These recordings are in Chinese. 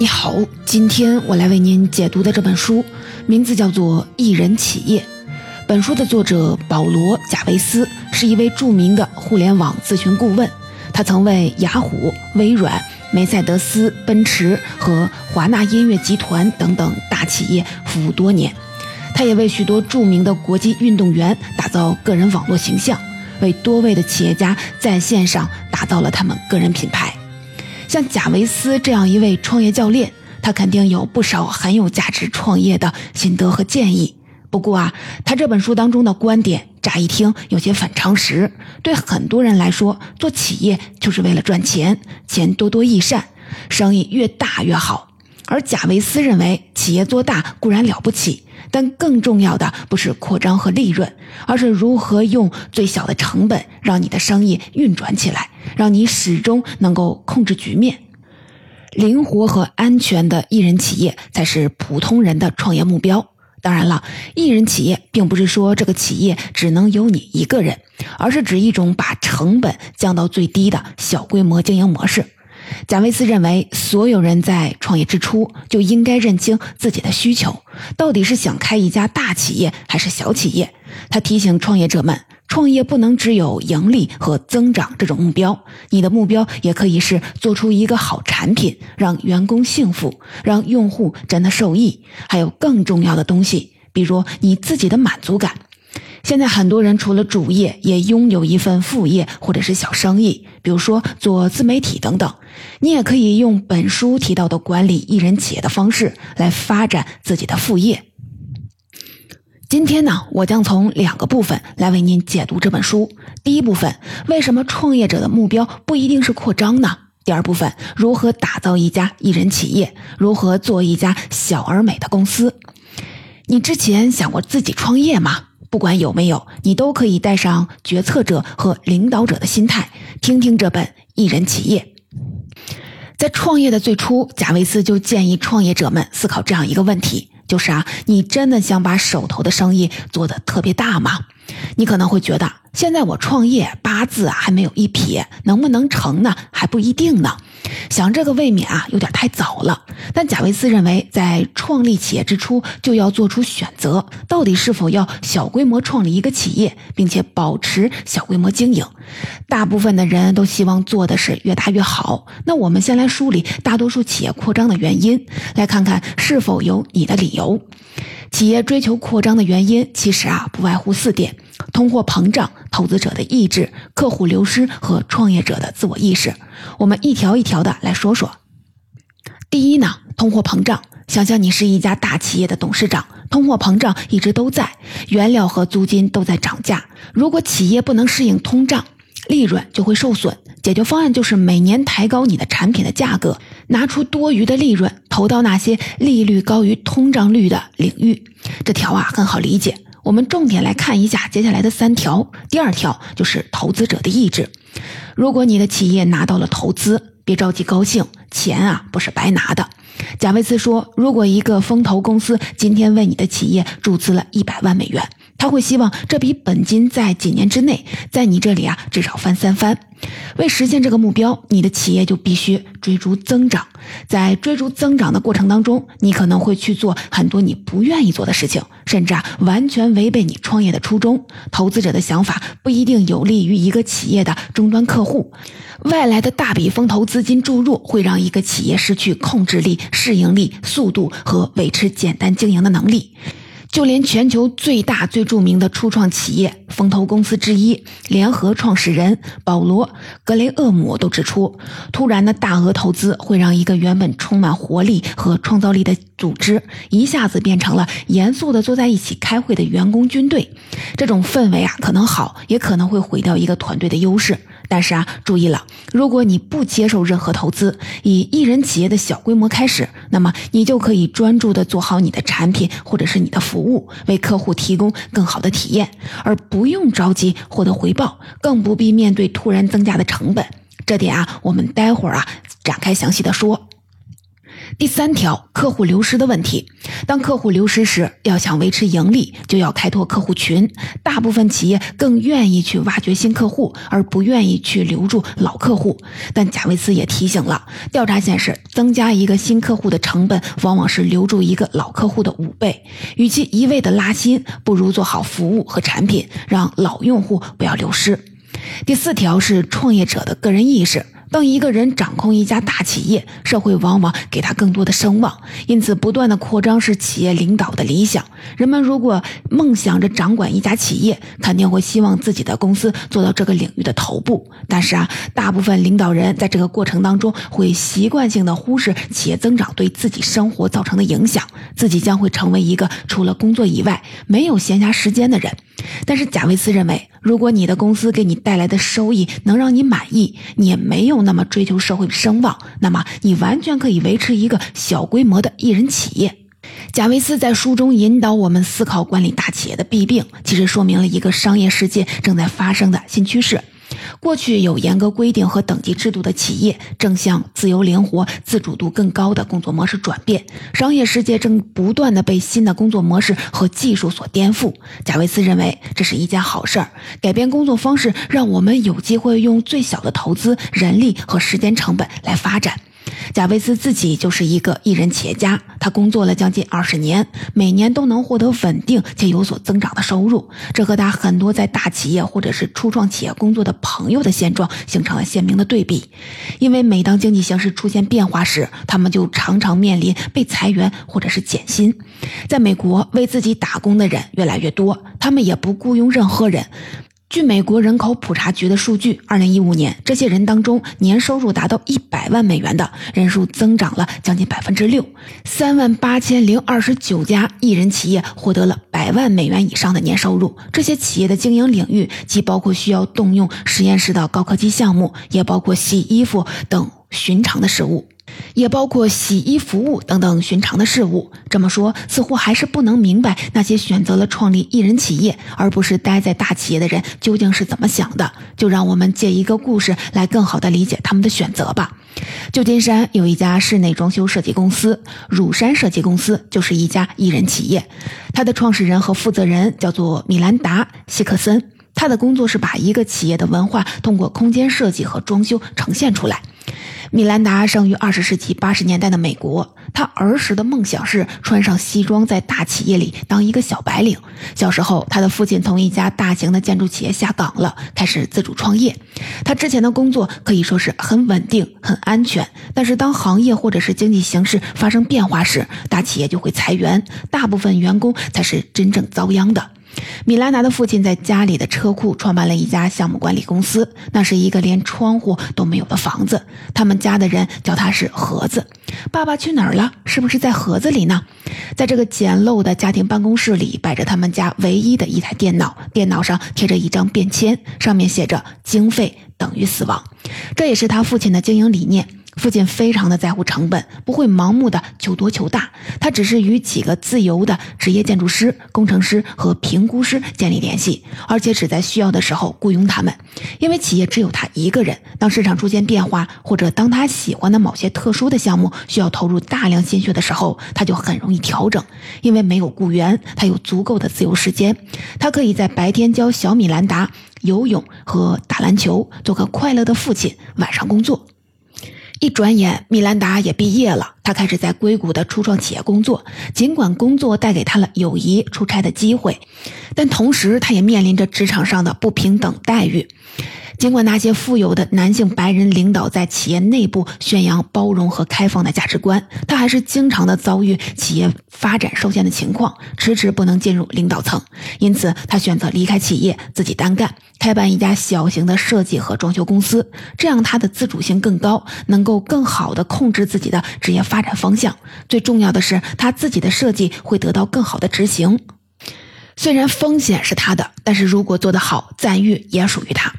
你好，今天我来为您解读的这本书名字叫做《艺人企业》。本书的作者保罗·贾维斯是一位著名的互联网咨询顾问，他曾为雅虎、微软、梅赛德斯奔驰和华纳音乐集团等等大企业服务多年。他也为许多著名的国际运动员打造个人网络形象，为多位的企业家在线上打造了他们个人品牌。像贾维斯这样一位创业教练，他肯定有不少很有价值创业的心得和建议。不过啊，他这本书当中的观点，乍一听有些反常识。对很多人来说，做企业就是为了赚钱，钱多多益善，生意越大越好。而贾维斯认为，企业做大固然了不起。但更重要的不是扩张和利润，而是如何用最小的成本让你的生意运转起来，让你始终能够控制局面。灵活和安全的艺人企业才是普通人的创业目标。当然了，艺人企业并不是说这个企业只能有你一个人，而是指一种把成本降到最低的小规模经营模式。贾维斯认为，所有人在创业之初就应该认清自己的需求，到底是想开一家大企业还是小企业。他提醒创业者们，创业不能只有盈利和增长这种目标，你的目标也可以是做出一个好产品，让员工幸福，让用户真的受益，还有更重要的东西，比如你自己的满足感。现在很多人除了主业，也拥有一份副业或者是小生意，比如说做自媒体等等。你也可以用本书提到的管理艺人企业的方式来发展自己的副业。今天呢，我将从两个部分来为您解读这本书。第一部分，为什么创业者的目标不一定是扩张呢？第二部分，如何打造一家艺人企业，如何做一家小而美的公司？你之前想过自己创业吗？不管有没有，你都可以带上决策者和领导者的心态，听听这本《艺人企业》。在创业的最初，贾维斯就建议创业者们思考这样一个问题：就是啊，你真的想把手头的生意做得特别大吗？你可能会觉得，现在我创业八字还没有一撇，能不能成呢？还不一定呢。想这个未免啊有点太早了。但贾维斯认为，在创立企业之初就要做出选择，到底是否要小规模创立一个企业，并且保持小规模经营。大部分的人都希望做的是越大越好。那我们先来梳理大多数企业扩张的原因，来看看是否有你的理由。企业追求扩张的原因，其实啊不外乎四点：通货膨胀、投资者的意志、客户流失和创业者的自我意识。我们一条一条的来说说。第一呢，通货膨胀。想象你是一家大企业的董事长，通货膨胀一直都在，原料和租金都在涨价。如果企业不能适应通胀，利润就会受损。解决方案就是每年抬高你的产品的价格，拿出多余的利润投到那些利率高于通胀率的领域。这条啊很好理解。我们重点来看一下接下来的三条。第二条就是投资者的意志。如果你的企业拿到了投资，别着急高兴，钱啊不是白拿的。贾维斯说，如果一个风投公司今天为你的企业注资了一百万美元。他会希望这笔本金在几年之内，在你这里啊至少翻三番。为实现这个目标，你的企业就必须追逐增长。在追逐增长的过程当中，你可能会去做很多你不愿意做的事情，甚至啊完全违背你创业的初衷。投资者的想法不一定有利于一个企业的终端客户。外来的大笔风投资金注入，会让一个企业失去控制力、适应力、速度和维持简单经营的能力。就连全球最大、最著名的初创企业风投公司之一联合创始人保罗·格雷厄姆都指出，突然的大额投资会让一个原本充满活力和创造力的组织一下子变成了严肃的坐在一起开会的员工军队。这种氛围啊，可能好，也可能会毁掉一个团队的优势。但是啊，注意了，如果你不接受任何投资，以艺人企业的小规模开始，那么你就可以专注的做好你的产品或者是你的服务，为客户提供更好的体验，而不不用着急获得回报，更不必面对突然增加的成本。这点啊，我们待会儿啊展开详细的说。第三条，客户流失的问题。当客户流失时，要想维持盈利，就要开拓客户群。大部分企业更愿意去挖掘新客户，而不愿意去留住老客户。但贾维斯也提醒了，调查显示，增加一个新客户的成本，往往是留住一个老客户的五倍。与其一味的拉新，不如做好服务和产品，让老用户不要流失。第四条是创业者的个人意识。当一个人掌控一家大企业，社会往往给他更多的声望，因此不断的扩张是企业领导的理想。人们如果梦想着掌管一家企业，肯定会希望自己的公司做到这个领域的头部。但是啊，大部分领导人在这个过程当中会习惯性的忽视企业增长对自己生活造成的影响，自己将会成为一个除了工作以外没有闲暇时间的人。但是贾维斯认为，如果你的公司给你带来的收益能让你满意，你也没有那么追求社会声望，那么你完全可以维持一个小规模的艺人企业。贾维斯在书中引导我们思考管理大企业的弊病，其实说明了一个商业世界正在发生的新趋势。过去有严格规定和等级制度的企业，正向自由灵活、自主度更高的工作模式转变。商业世界正不断的被新的工作模式和技术所颠覆。贾维斯认为这是一件好事儿，改变工作方式，让我们有机会用最小的投资、人力和时间成本来发展。贾维斯自己就是一个艺人企业家，他工作了将近二十年，每年都能获得稳定且有所增长的收入。这和他很多在大企业或者是初创企业工作的朋友的现状形成了鲜明的对比。因为每当经济形势出现变化时，他们就常常面临被裁员或者是减薪。在美国，为自己打工的人越来越多，他们也不雇佣任何人。据美国人口普查局的数据，二零一五年，这些人当中年收入达到一百万美元的人数增长了将近百分之六，三万八千零二十九家艺人企业获得了百万美元以上的年收入。这些企业的经营领域既包括需要动用实验室的高科技项目，也包括洗衣服等寻常的事物。也包括洗衣服务等等寻常的事物。这么说，似乎还是不能明白那些选择了创立艺人企业而不是待在大企业的人究竟是怎么想的。就让我们借一个故事来更好的理解他们的选择吧。旧金山有一家室内装修设计公司，乳山设计公司就是一家艺人企业。它的创始人和负责人叫做米兰达·希克森，他的工作是把一个企业的文化通过空间设计和装修呈现出来。米兰达生于二十世纪八十年代的美国，他儿时的梦想是穿上西装，在大企业里当一个小白领。小时候，他的父亲从一家大型的建筑企业下岗了，开始自主创业。他之前的工作可以说是很稳定、很安全，但是当行业或者是经济形势发生变化时，大企业就会裁员，大部分员工才是真正遭殃的。米兰达的父亲在家里的车库创办了一家项目管理公司，那是一个连窗户都没有的房子。他们家的人叫它是盒子。爸爸去哪儿了？是不是在盒子里呢？在这个简陋的家庭办公室里，摆着他们家唯一的一台电脑，电脑上贴着一张便签，上面写着“经费等于死亡”。这也是他父亲的经营理念。父亲非常的在乎成本，不会盲目的求多求大。他只是与几个自由的职业建筑师、工程师和评估师建立联系，而且只在需要的时候雇佣他们。因为企业只有他一个人，当市场出现变化，或者当他喜欢的某些特殊的项目需要投入大量心血的时候，他就很容易调整。因为没有雇员，他有足够的自由时间，他可以在白天教小米兰达游泳和打篮球，做个快乐的父亲，晚上工作。一转眼，米兰达也毕业了。他开始在硅谷的初创企业工作。尽管工作带给他了友谊、出差的机会，但同时他也面临着职场上的不平等待遇。尽管那些富有的男性白人领导在企业内部宣扬包容和开放的价值观，他还是经常的遭遇企业发展受限的情况，迟迟不能进入领导层。因此，他选择离开企业，自己单干，开办一家小型的设计和装修公司。这样，他的自主性更高，能够更好的控制自己的职业发展方向。最重要的是，他自己的设计会得到更好的执行。虽然风险是他的，但是如果做得好，赞誉也属于他。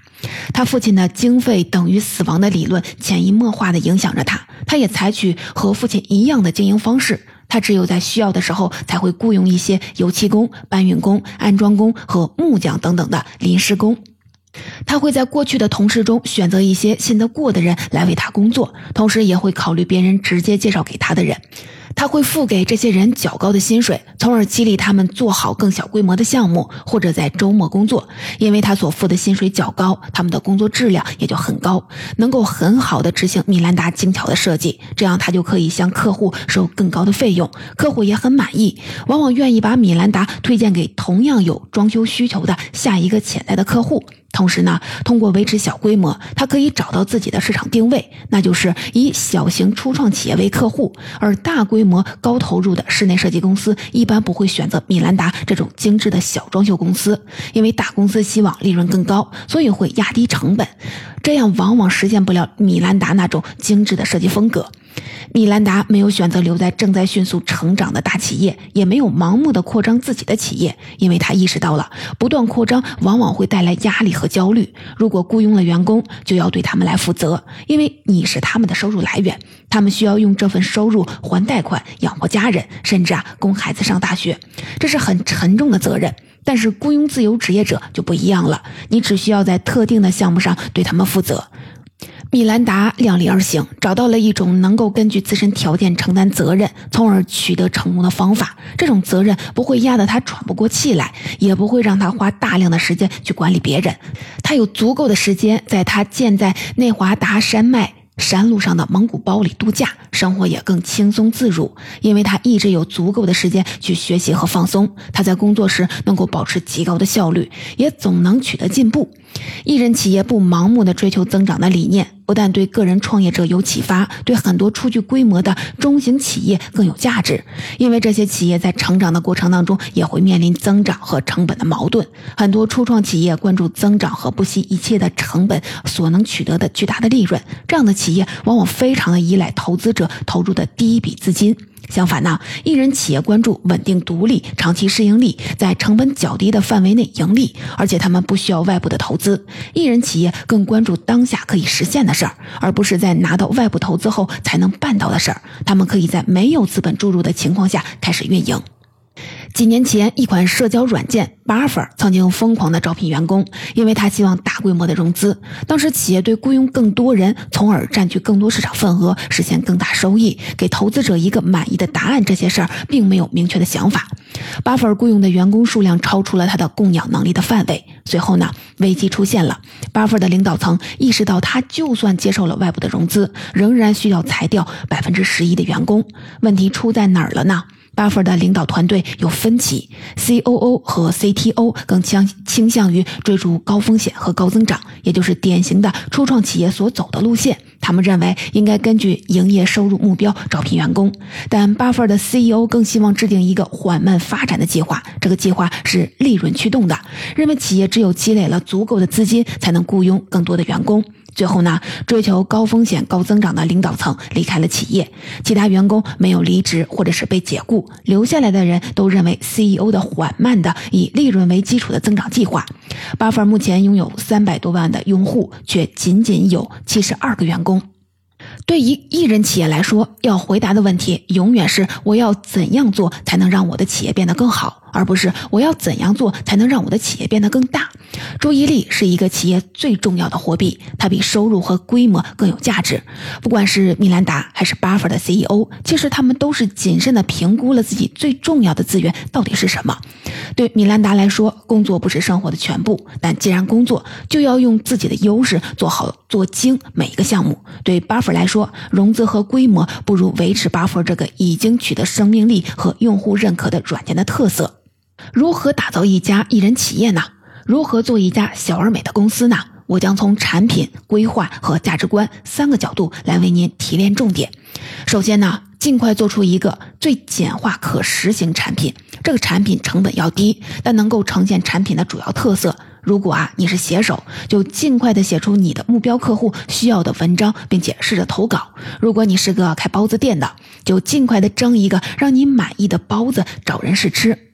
他父亲的经费等于死亡的理论潜移默化地影响着他，他也采取和父亲一样的经营方式。他只有在需要的时候才会雇佣一些油漆工、搬运工、安装工和木匠等等的临时工。他会在过去的同事中选择一些信得过的人来为他工作，同时也会考虑别人直接介绍给他的人。他会付给这些人较高的薪水，从而激励他们做好更小规模的项目，或者在周末工作。因为他所付的薪水较高，他们的工作质量也就很高，能够很好的执行米兰达精巧的设计，这样他就可以向客户收更高的费用，客户也很满意，往往愿意把米兰达推荐给同样有装修需求的下一个潜在的客户。同时呢，通过维持小规模，他可以找到自己的市场定位，那就是以小型初创企业为客户。而大规模、高投入的室内设计公司一般不会选择米兰达这种精致的小装修公司，因为大公司希望利润更高，所以会压低成本，这样往往实现不了米兰达那种精致的设计风格。米兰达没有选择留在正在迅速成长的大企业，也没有盲目的扩张自己的企业，因为他意识到了不断扩张往往会带来压力和焦虑。如果雇佣了员工，就要对他们来负责，因为你是他们的收入来源，他们需要用这份收入还贷款、养活家人，甚至啊供孩子上大学，这是很沉重的责任。但是雇佣自由职业者就不一样了，你只需要在特定的项目上对他们负责。米兰达量力而行，找到了一种能够根据自身条件承担责任，从而取得成功的方法。这种责任不会压得他喘不过气来，也不会让他花大量的时间去管理别人。他有足够的时间在他建在内华达山脉。山路上的蒙古包里度假，生活也更轻松自如，因为他一直有足够的时间去学习和放松。他在工作时能够保持极高的效率，也总能取得进步。艺人企业不盲目的追求增长的理念。不但对个人创业者有启发，对很多初具规模的中型企业更有价值。因为这些企业在成长的过程当中也会面临增长和成本的矛盾。很多初创企业关注增长和不惜一切的成本所能取得的巨大的利润，这样的企业往往非常的依赖投资者投入的第一笔资金。相反呢，艺人企业关注稳定、独立、长期市盈率，在成本较低的范围内盈利，而且他们不需要外部的投资。艺人企业更关注当下可以实现的事儿，而不是在拿到外部投资后才能办到的事儿。他们可以在没有资本注入的情况下开始运营。几年前，一款社交软件 Buffer 曾经疯狂的招聘员工，因为他希望大规模的融资。当时企业对雇佣更多人，从而占据更多市场份额，实现更大收益，给投资者一个满意的答案，这些事儿并没有明确的想法。Buffer 雇佣的员工数量超出了他的供养能力的范围。随后呢，危机出现了。Buffer 的领导层意识到，他就算接受了外部的融资，仍然需要裁掉百分之十一的员工。问题出在哪儿了呢？巴菲尔的领导团队有分歧，COO 和 CTO 更倾倾向于追逐高风险和高增长，也就是典型的初创企业所走的路线。他们认为应该根据营业收入目标招聘员工，但巴菲尔的 CEO 更希望制定一个缓慢发展的计划。这个计划是利润驱动的，认为企业只有积累了足够的资金，才能雇佣更多的员工。最后呢，追求高风险高增长的领导层离开了企业，其他员工没有离职或者是被解雇，留下来的人都认为 CEO 的缓慢的以利润为基础的增长计划。巴菲尔目前拥有三百多万的用户，却仅仅有七十二个员工。对于艺人企业来说，要回答的问题永远是：我要怎样做才能让我的企业变得更好？而不是我要怎样做才能让我的企业变得更大？注意力是一个企业最重要的货币，它比收入和规模更有价值。不管是米兰达还是巴菲尔的 CEO，其实他们都是谨慎地评估了自己最重要的资源到底是什么。对米兰达来说，工作不是生活的全部，但既然工作，就要用自己的优势做好做精每一个项目。对巴菲尔来说，融资和规模不如维持巴菲尔这个已经取得生命力和用户认可的软件的特色。如何打造一家艺人企业呢？如何做一家小而美的公司呢？我将从产品规划和价值观三个角度来为您提炼重点。首先呢，尽快做出一个最简化可实行产品。这个产品成本要低，但能够呈现产品的主要特色。如果啊你是写手，就尽快的写出你的目标客户需要的文章，并且试着投稿。如果你是个开包子店的，就尽快的蒸一个让你满意的包子，找人试吃。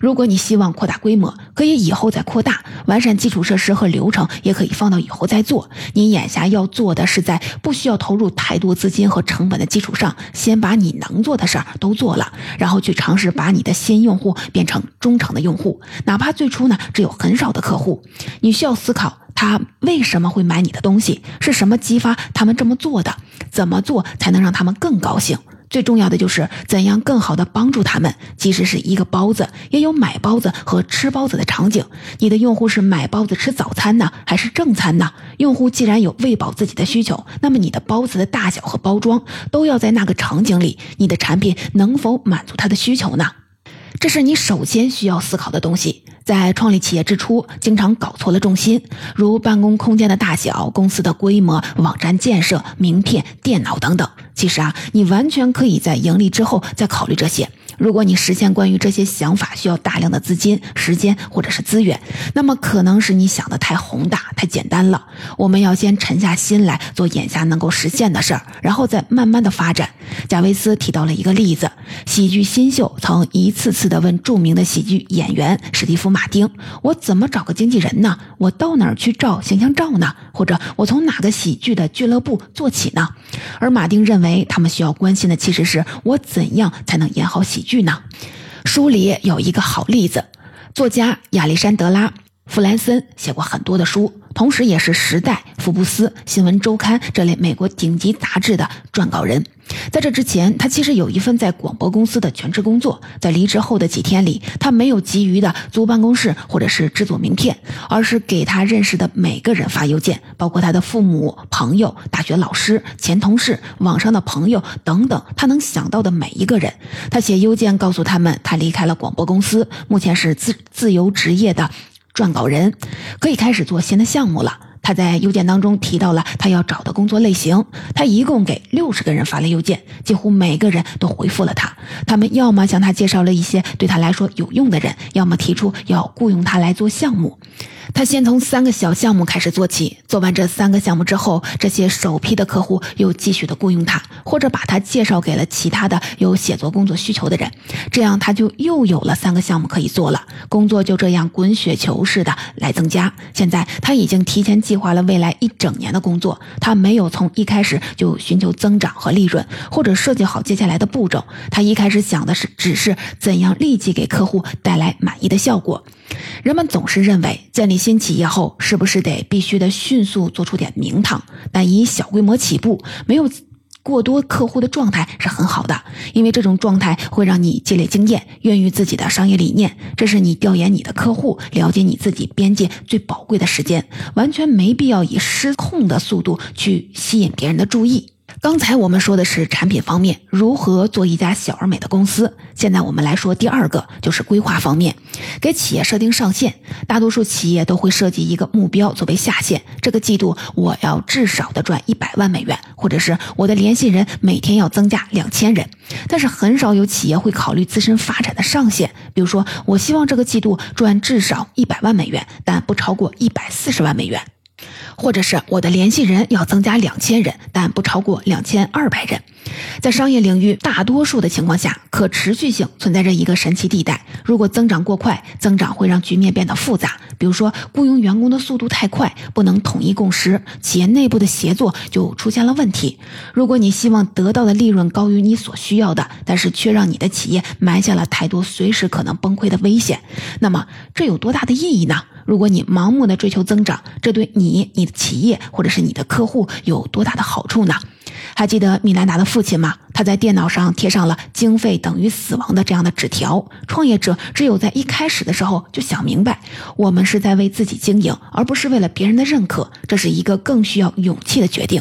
如果你希望扩大规模，可以以后再扩大，完善基础设施和流程也可以放到以后再做。你眼下要做的是在不需要投入太多资金和成本的基础上，先把你能做的事儿都做了，然后去尝试把你的新用户变成忠诚的用户，哪怕最初呢只有很少的客户。你需要思考他为什么会买你的东西，是什么激发他们这么做的，怎么做才能让他们更高兴。最重要的就是怎样更好的帮助他们。即使是一个包子，也有买包子和吃包子的场景。你的用户是买包子吃早餐呢，还是正餐呢？用户既然有喂饱自己的需求，那么你的包子的大小和包装都要在那个场景里。你的产品能否满足他的需求呢？这是你首先需要思考的东西。在创立企业之初，经常搞错了重心，如办公空间的大小、公司的规模、网站建设、名片、电脑等等。其实啊，你完全可以在盈利之后再考虑这些。如果你实现关于这些想法需要大量的资金、时间或者是资源，那么可能是你想的太宏大、太简单了。我们要先沉下心来做眼下能够实现的事儿，然后再慢慢的发展。贾维斯提到了一个例子：喜剧新秀曾一次次的问著名的喜剧演员史蒂夫·马丁：“我怎么找个经纪人呢？我到哪儿去照形象照呢？或者我从哪个喜剧的俱乐部做起呢？”而马丁认为，他们需要关心的其实是我怎样才能演好喜。剧剧呢？书里有一个好例子，作家亚历山德拉·弗兰森写过很多的书，同时也是《时代》《福布斯》《新闻周刊》这类美国顶级杂志的撰稿人。在这之前，他其实有一份在广播公司的全职工作。在离职后的几天里，他没有急于的租办公室或者是制作名片，而是给他认识的每个人发邮件，包括他的父母、朋友、大学老师、前同事、网上的朋友等等，他能想到的每一个人。他写邮件告诉他们，他离开了广播公司，目前是自自由职业的撰稿人，可以开始做新的项目了。他在邮件当中提到了他要找的工作类型，他一共给六十个人发了邮件，几乎每个人都回复了他。他们要么向他介绍了一些对他来说有用的人，要么提出要雇佣他来做项目。他先从三个小项目开始做起，做完这三个项目之后，这些首批的客户又继续的雇佣他，或者把他介绍给了其他的有写作工作需求的人，这样他就又有了三个项目可以做了，工作就这样滚雪球似的来增加。现在他已经提前计划了未来一整年的工作，他没有从一开始就寻求增长和利润，或者设计好接下来的步骤，他一开始想的是只是怎样立即给客户带来满意的效果。人们总是认为建立新企业后是不是得必须的迅速做出点名堂？但以小规模起步，没有过多客户的状态是很好的，因为这种状态会让你积累经验，孕育自己的商业理念。这是你调研你的客户、了解你自己边界最宝贵的时间，完全没必要以失控的速度去吸引别人的注意。刚才我们说的是产品方面如何做一家小而美的公司，现在我们来说第二个，就是规划方面，给企业设定上限。大多数企业都会设计一个目标作为下限，这个季度我要至少的赚一百万美元，或者是我的联系人每天要增加两千人。但是很少有企业会考虑自身发展的上限，比如说，我希望这个季度赚至少一百万美元，但不超过一百四十万美元。或者是我的联系人要增加两千人，但不超过两千二百人。在商业领域，大多数的情况下，可持续性存在着一个神奇地带。如果增长过快，增长会让局面变得复杂。比如说，雇佣员工的速度太快，不能统一共识，企业内部的协作就出现了问题。如果你希望得到的利润高于你所需要的，但是却让你的企业埋下了太多随时可能崩溃的危险，那么这有多大的意义呢？如果你盲目的追求增长，这对你、你的企业或者是你的客户有多大的好处呢？还记得米兰达的父亲吗？他在电脑上贴上了“经费等于死亡”的这样的纸条。创业者只有在一开始的时候就想明白，我们是在为自己经营，而不是为了别人的认可。这是一个更需要勇气的决定。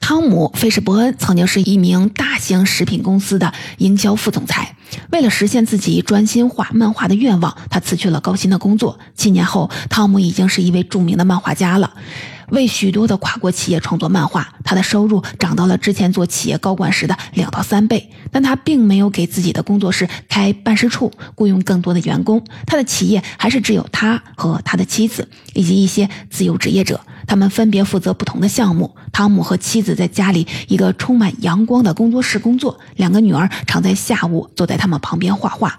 汤姆·费什伯恩曾经是一名大型食品公司的营销副总裁。为了实现自己专心画漫画的愿望，他辞去了高薪的工作。七年后，汤姆已经是一位著名的漫画家了，为许多的跨国企业创作漫画。他的收入涨到了之前做企业高管时的两到三倍。但他并没有给自己的工作室开办事处，雇佣更多的员工。他的企业还是只有他和他的妻子以及一些自由职业者。他们分别负责不同的项目。汤姆和妻子在家里一个充满阳光的工作室工作，两个女儿常在下午坐在他们旁边画画。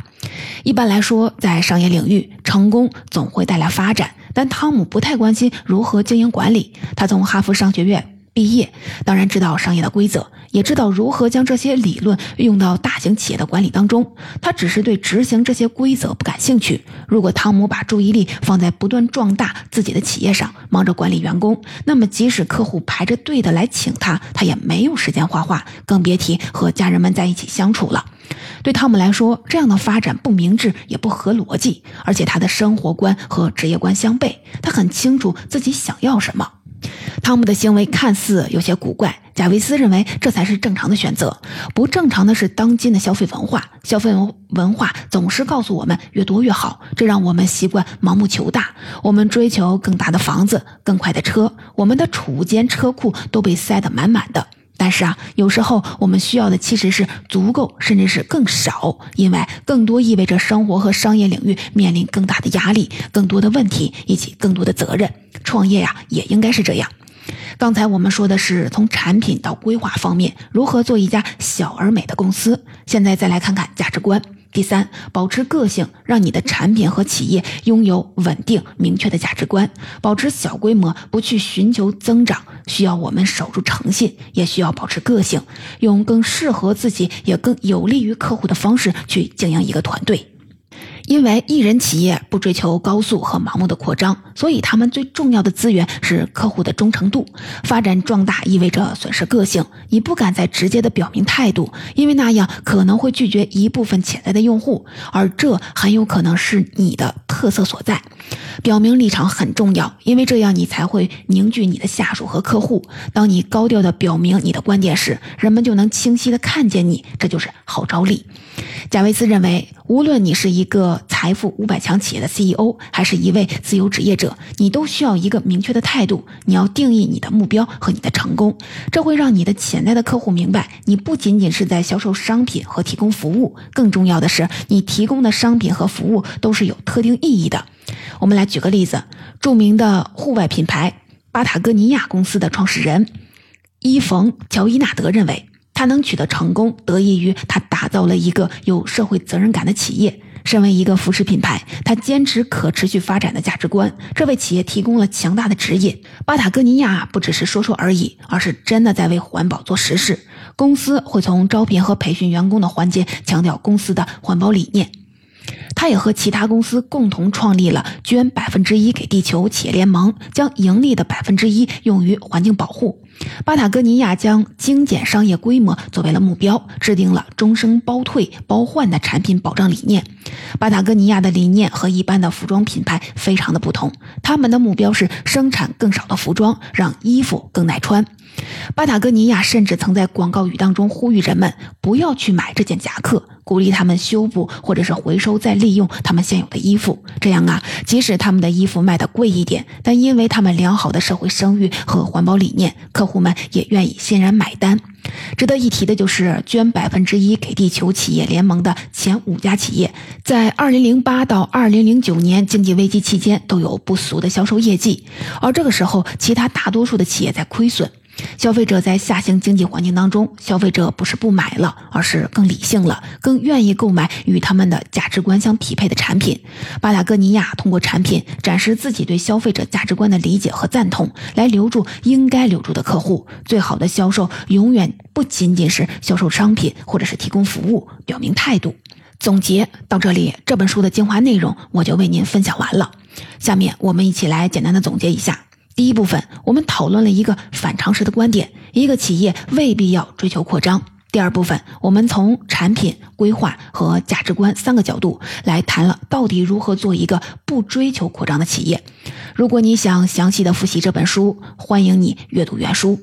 一般来说，在商业领域，成功总会带来发展，但汤姆不太关心如何经营管理。他从哈佛商学院。毕业，当然知道商业的规则，也知道如何将这些理论用到大型企业的管理当中。他只是对执行这些规则不感兴趣。如果汤姆把注意力放在不断壮大自己的企业上，忙着管理员工，那么即使客户排着队的来请他，他也没有时间画画，更别提和家人们在一起相处了。对汤姆来说，这样的发展不明智，也不合逻辑，而且他的生活观和职业观相悖。他很清楚自己想要什么。汤姆的行为看似有些古怪，贾维斯认为这才是正常的选择。不正常的是当今的消费文化，消费文化总是告诉我们越多越好，这让我们习惯盲目求大。我们追求更大的房子、更快的车，我们的储物间、车库都被塞得满满的。但是啊，有时候我们需要的其实是足够，甚至是更少，因为更多意味着生活和商业领域面临更大的压力、更多的问题以及更多的责任。创业呀，也应该是这样。刚才我们说的是从产品到规划方面如何做一家小而美的公司，现在再来看看价值观。第三，保持个性，让你的产品和企业拥有稳定明确的价值观。保持小规模，不去寻求增长，需要我们守住诚信，也需要保持个性，用更适合自己也更有利于客户的方式去经营一个团队。因为艺人企业不追求高速和盲目的扩张，所以他们最重要的资源是客户的忠诚度。发展壮大意味着损失个性，你不敢再直接的表明态度，因为那样可能会拒绝一部分潜在的用户，而这很有可能是你的特色所在。表明立场很重要，因为这样你才会凝聚你的下属和客户。当你高调的表明你的观点时，人们就能清晰的看见你，这就是号召力。贾维斯认为，无论你是一个财富五百强企业的 CEO，还是一位自由职业者，你都需要一个明确的态度。你要定义你的目标和你的成功，这会让你的潜在的客户明白，你不仅仅是在销售商品和提供服务，更重要的是，你提供的商品和服务都是有特定意义的。我们来举个例子，著名的户外品牌巴塔哥尼亚公司的创始人伊冯·乔伊纳德认为。他能取得成功，得益于他打造了一个有社会责任感的企业。身为一个服饰品牌，他坚持可持续发展的价值观，这为企业提供了强大的指引。巴塔哥尼亚不只是说说而已，而是真的在为环保做实事。公司会从招聘和培训员工的环节强调公司的环保理念。他也和其他公司共同创立了捐百分之一给地球企业联盟，将盈利的百分之一用于环境保护。巴塔哥尼亚将精简商业规模作为了目标，制定了终生包退包换的产品保障理念。巴塔哥尼亚的理念和一般的服装品牌非常的不同，他们的目标是生产更少的服装，让衣服更耐穿。巴塔哥尼亚甚至曾在广告语当中呼吁人们不要去买这件夹克，鼓励他们修补或者是回收再利用他们现有的衣服。这样啊，即使他们的衣服卖的贵一点，但因为他们良好的社会声誉和环保理念，客户们也愿意欣然买单。值得一提的就是捐百分之一给地球企业联盟的前五家企业，在二零零八到二零零九年经济危机期间都有不俗的销售业绩，而这个时候，其他大多数的企业在亏损。消费者在下行经济环境当中，消费者不是不买了，而是更理性了，更愿意购买与他们的价值观相匹配的产品。巴塔哥尼亚通过产品展示自己对消费者价值观的理解和赞同，来留住应该留住的客户。最好的销售永远不仅仅是销售商品，或者是提供服务，表明态度。总结到这里，这本书的精华内容我就为您分享完了。下面我们一起来简单的总结一下。第一部分，我们讨论了一个反常识的观点：一个企业未必要追求扩张。第二部分，我们从产品规划和价值观三个角度来谈了到底如何做一个不追求扩张的企业。如果你想详细的复习这本书，欢迎你阅读原书。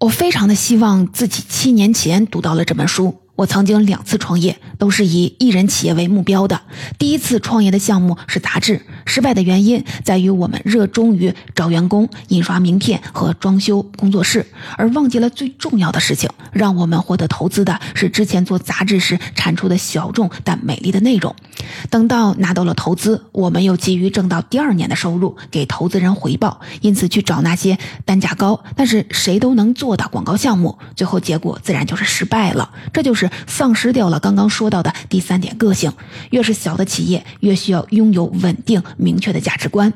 我非常的希望自己七年前读到了这本书。我曾经两次创业，都是以一人企业为目标的。第一次创业的项目是杂志，失败的原因在于我们热衷于找员工、印刷名片和装修工作室，而忘记了最重要的事情。让我们获得投资的是之前做杂志时产出的小众但美丽的内容。等到拿到了投资，我们又急于挣到第二年的收入，给投资人回报，因此去找那些单价高但是谁都能做的广告项目。最后结果自然就是失败了。这就是。丧失掉了刚刚说到的第三点个性。越是小的企业，越需要拥有稳定明确的价值观。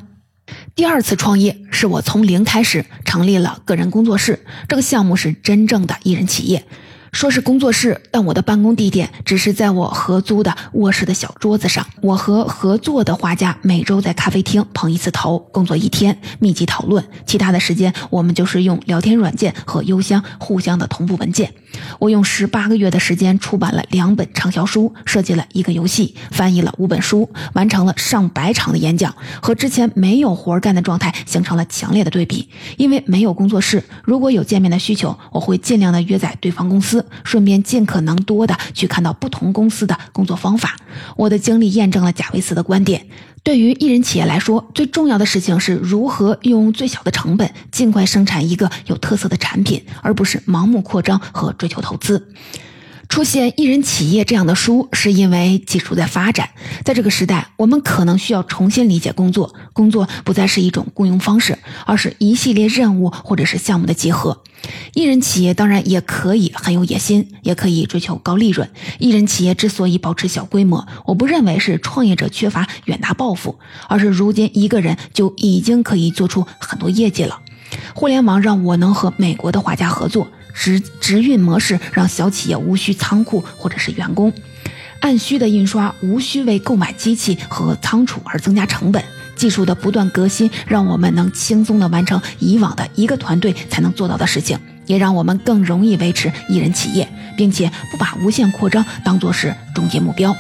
第二次创业是我从零开始成立了个人工作室，这个项目是真正的艺人企业。说是工作室，但我的办公地点只是在我合租的卧室的小桌子上。我和合作的画家每周在咖啡厅碰一次头，工作一天，密集讨论。其他的时间，我们就是用聊天软件和邮箱互相的同步文件。我用十八个月的时间出版了两本畅销书，设计了一个游戏，翻译了五本书，完成了上百场的演讲，和之前没有活干的状态形成了强烈的对比。因为没有工作室，如果有见面的需求，我会尽量的约在对方公司。顺便尽可能多的去看到不同公司的工作方法。我的经历验证了贾维斯的观点：对于艺人企业来说，最重要的事情是如何用最小的成本尽快生产一个有特色的产品，而不是盲目扩张和追求投资。出现艺人企业这样的书，是因为技术在发展。在这个时代，我们可能需要重新理解工作。工作不再是一种雇佣方式，而是一系列任务或者是项目的集合。艺人企业当然也可以很有野心，也可以追求高利润。艺人企业之所以保持小规模，我不认为是创业者缺乏远大抱负，而是如今一个人就已经可以做出很多业绩了。互联网让我能和美国的画家合作。直直运模式让小企业无需仓库或者是员工，按需的印刷无需为购买机器和仓储而增加成本。技术的不断革新让我们能轻松的完成以往的一个团队才能做到的事情，也让我们更容易维持一人企业，并且不把无限扩张当作是终极目标。